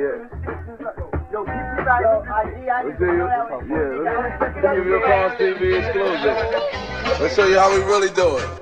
Yo, keep it I Let's yeah, let's give you a Cross TV exclusive. Let's show you how we really. Do it.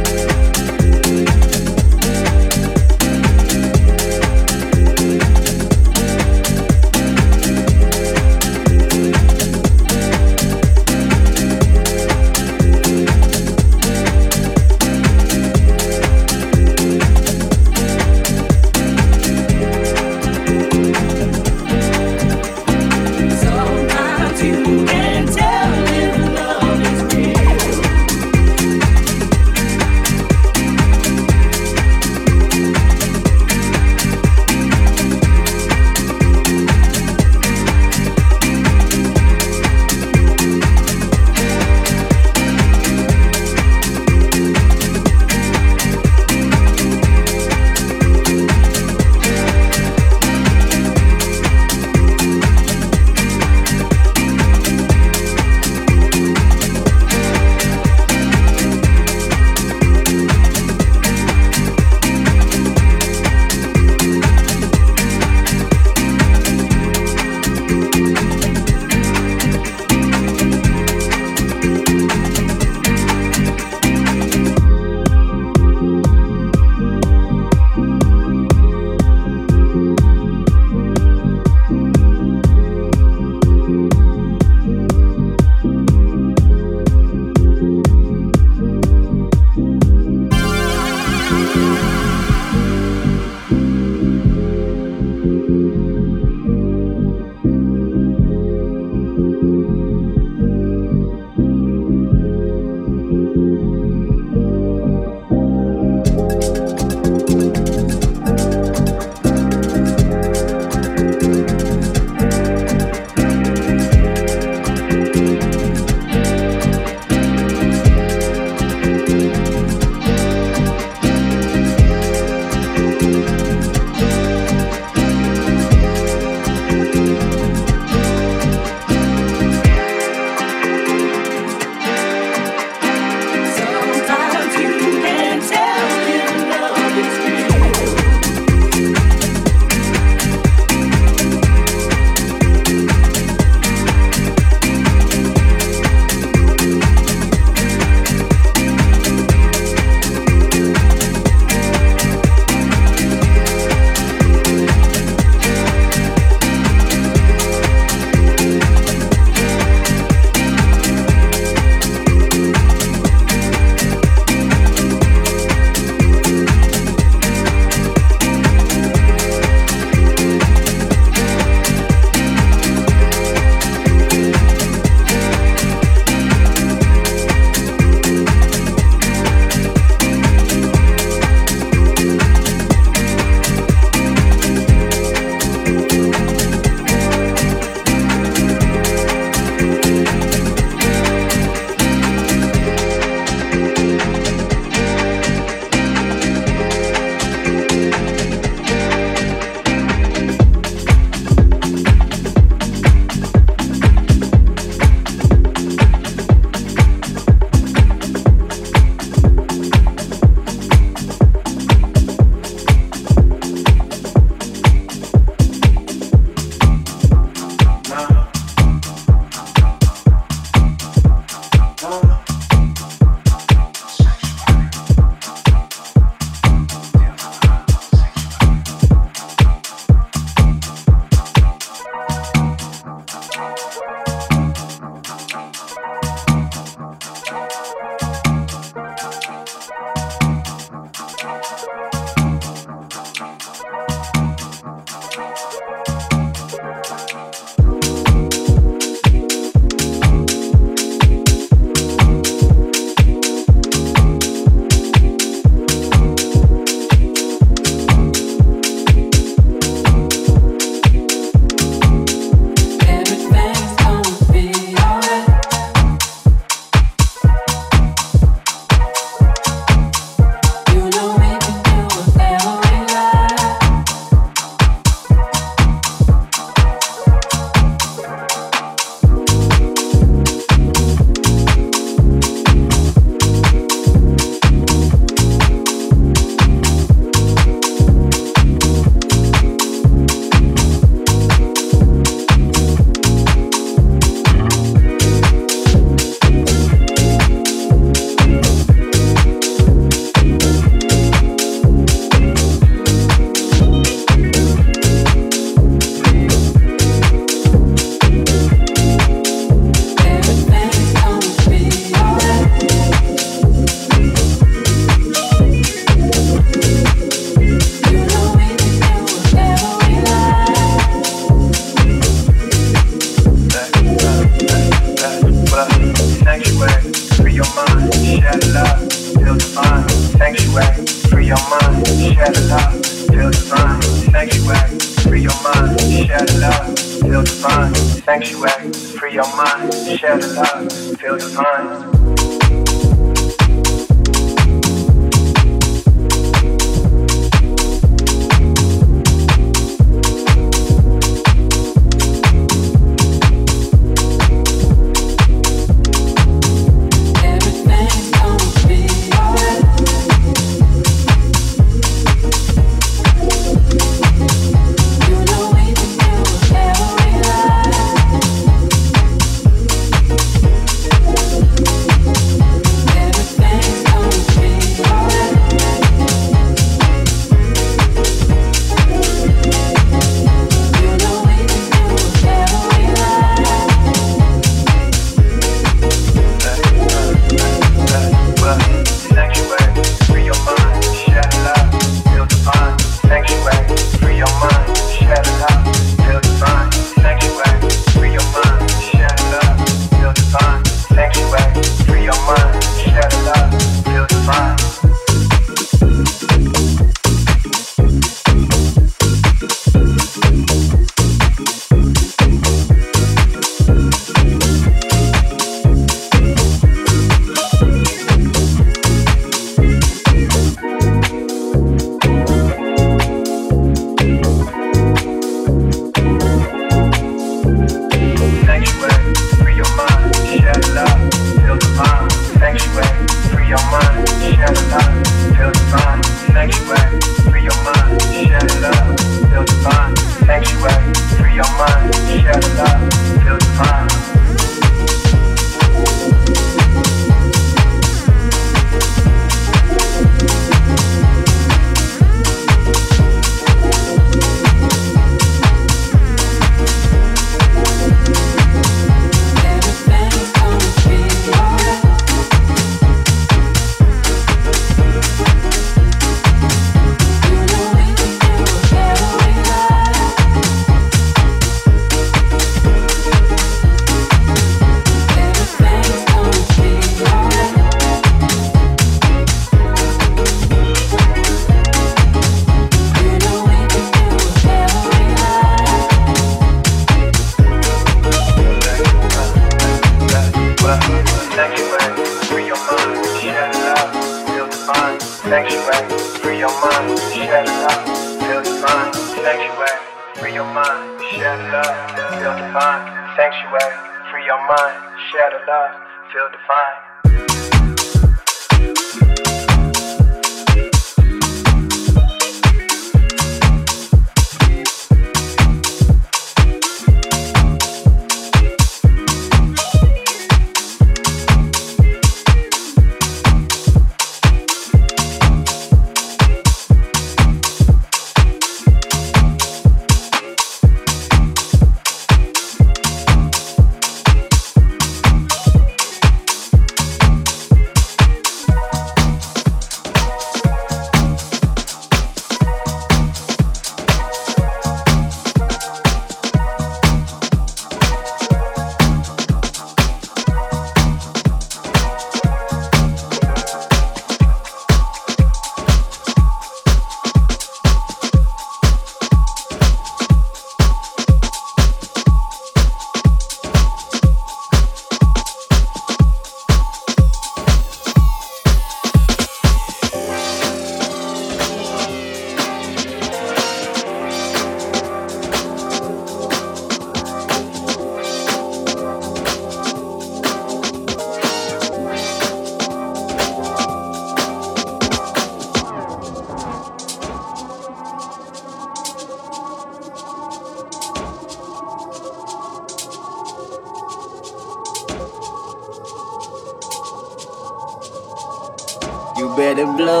the blow.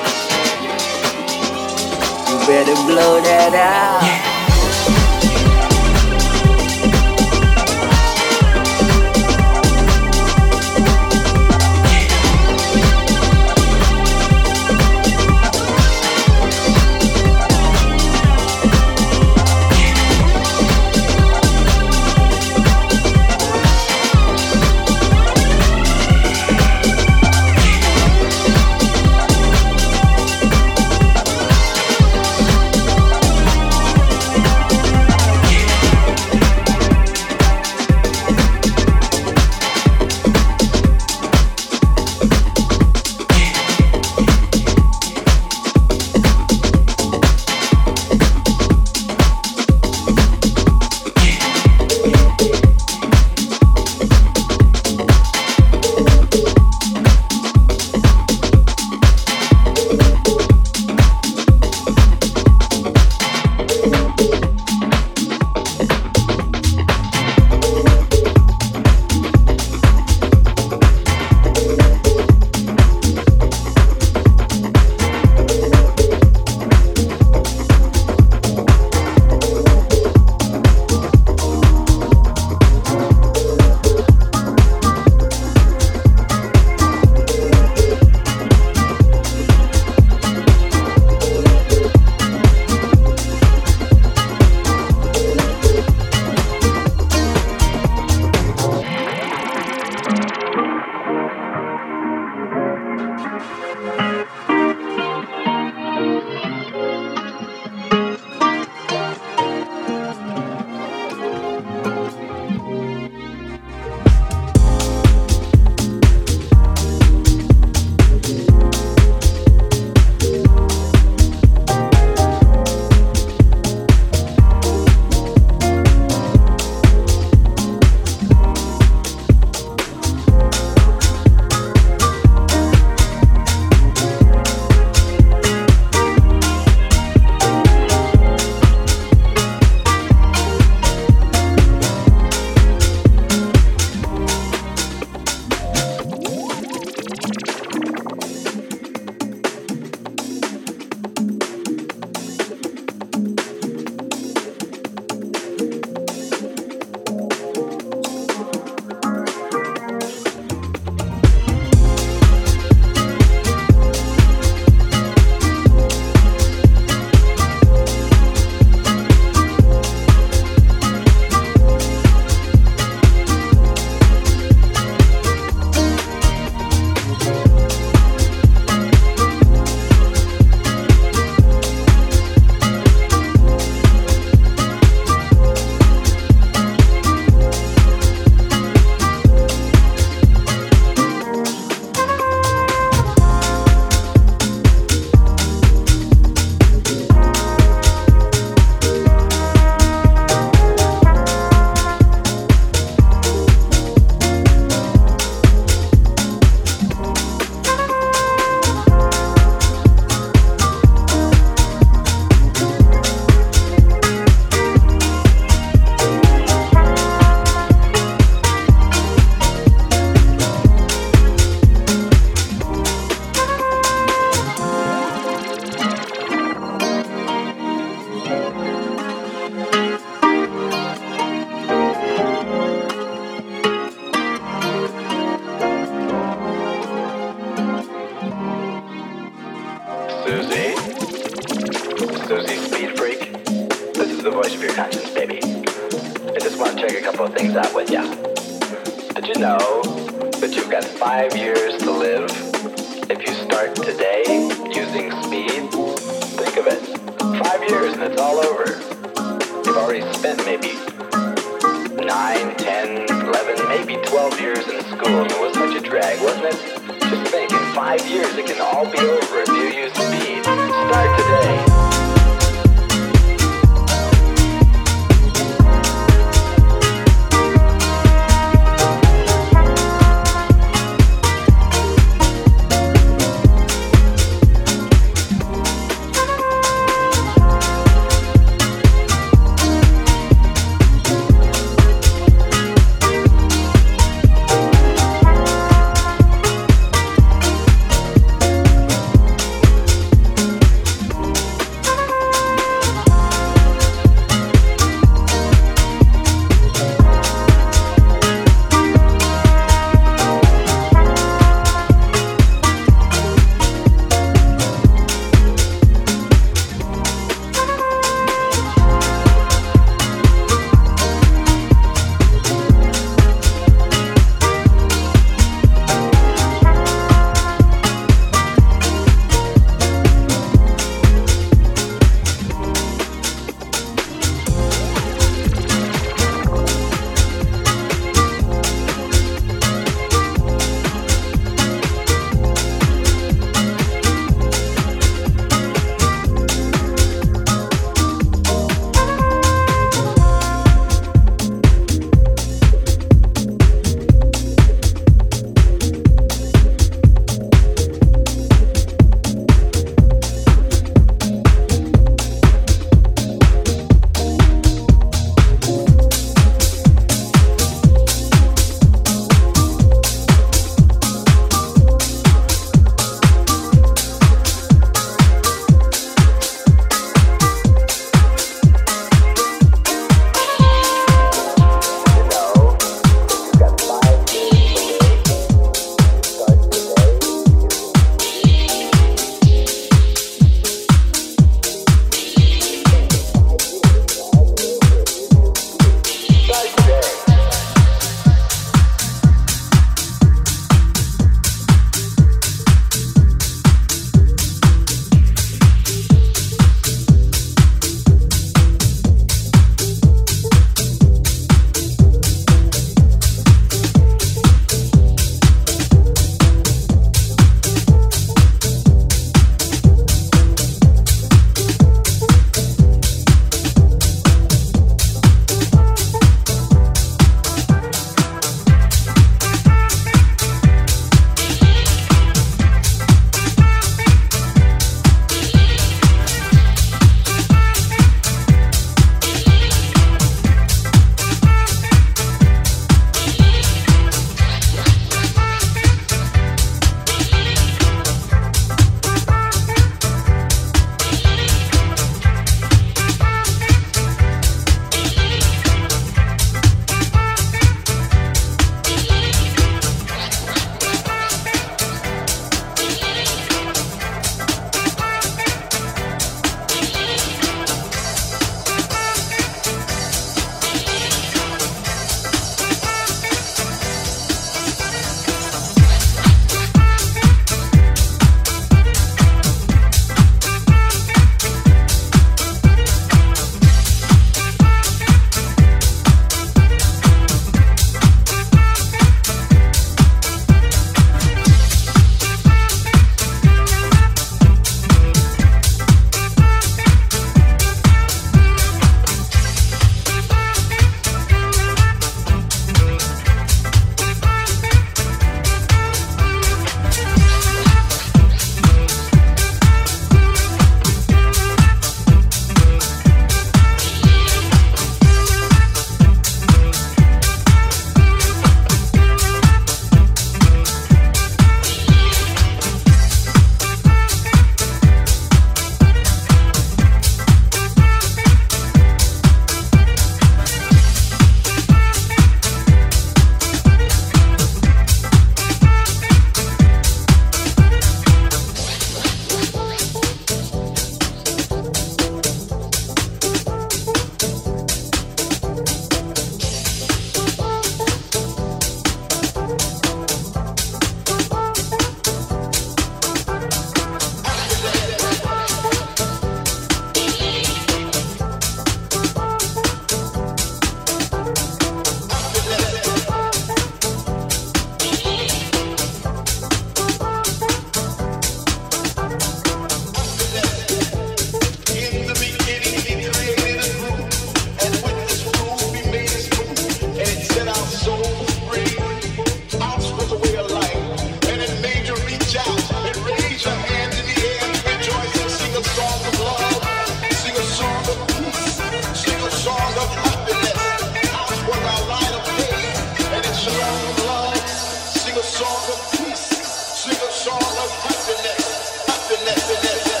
Sing a song of happiness, happiness, happiness.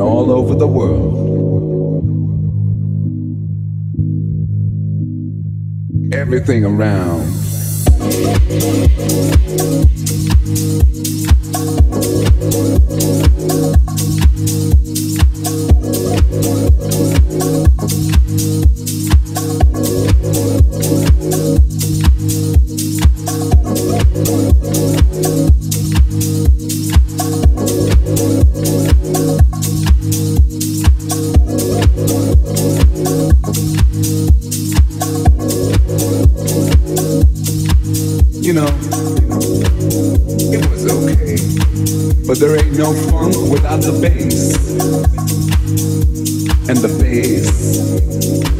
all over the world. But there ain't no funk without the bass. And the bass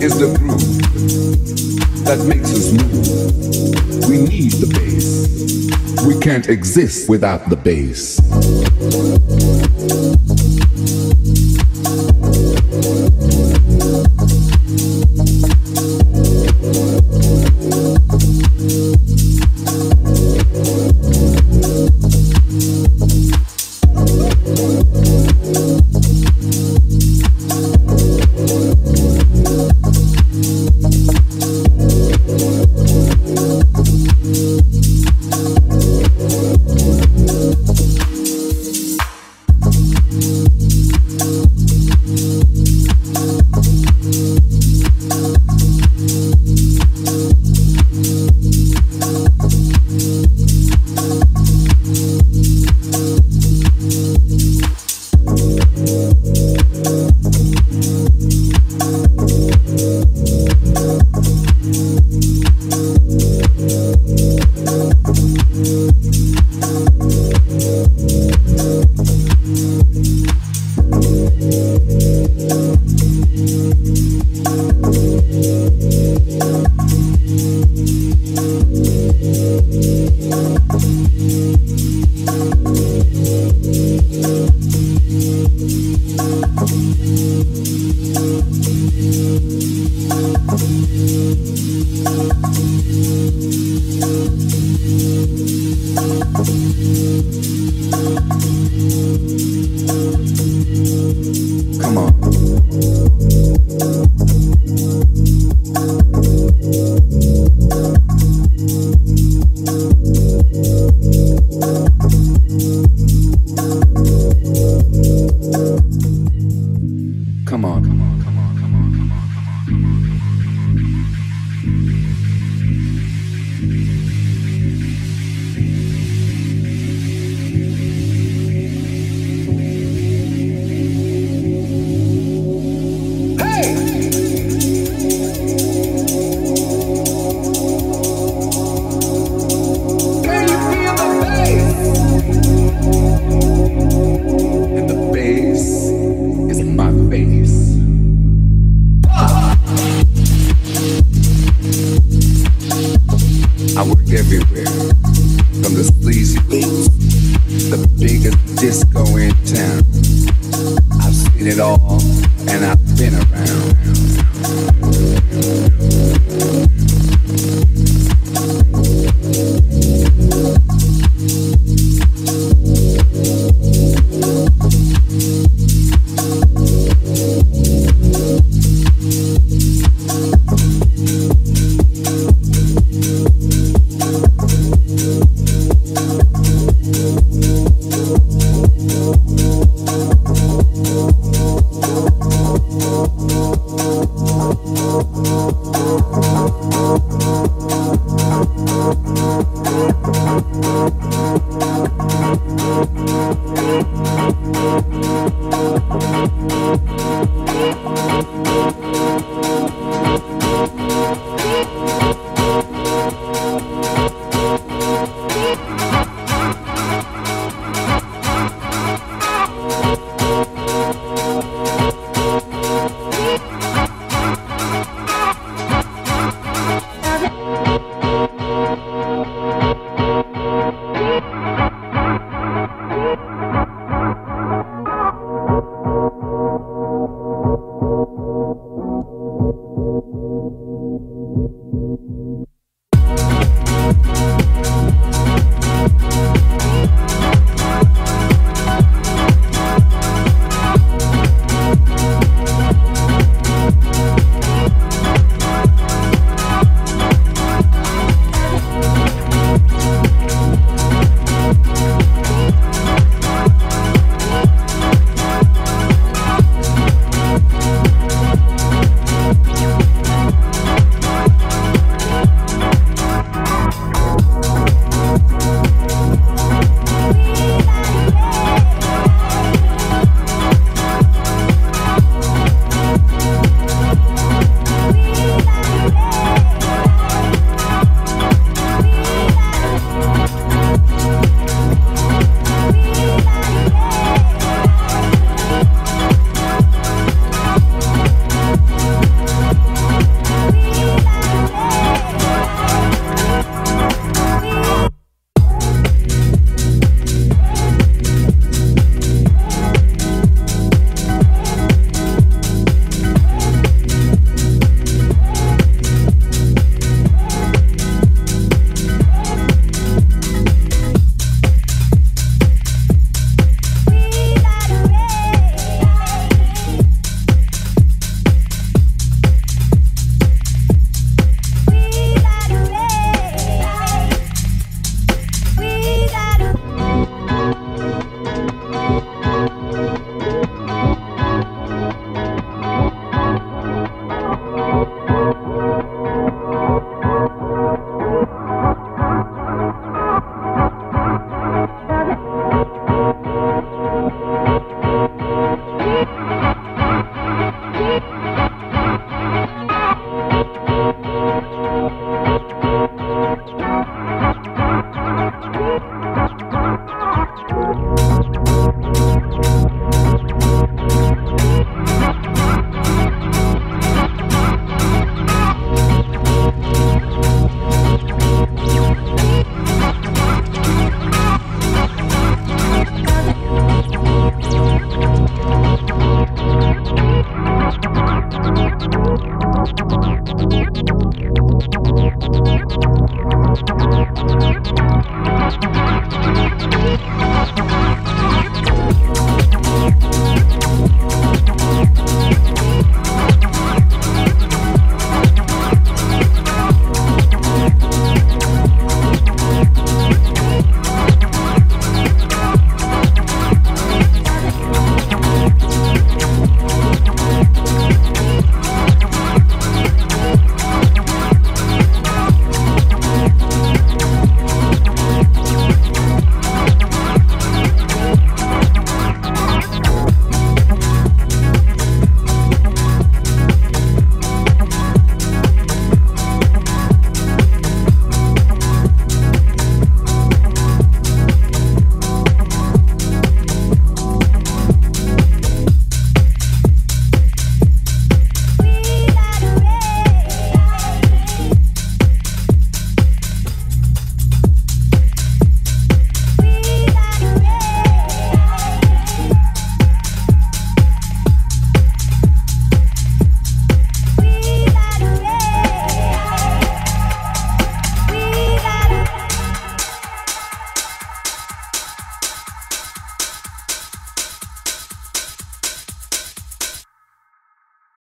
is the groove that makes us move. We need the bass. We can't exist without the bass.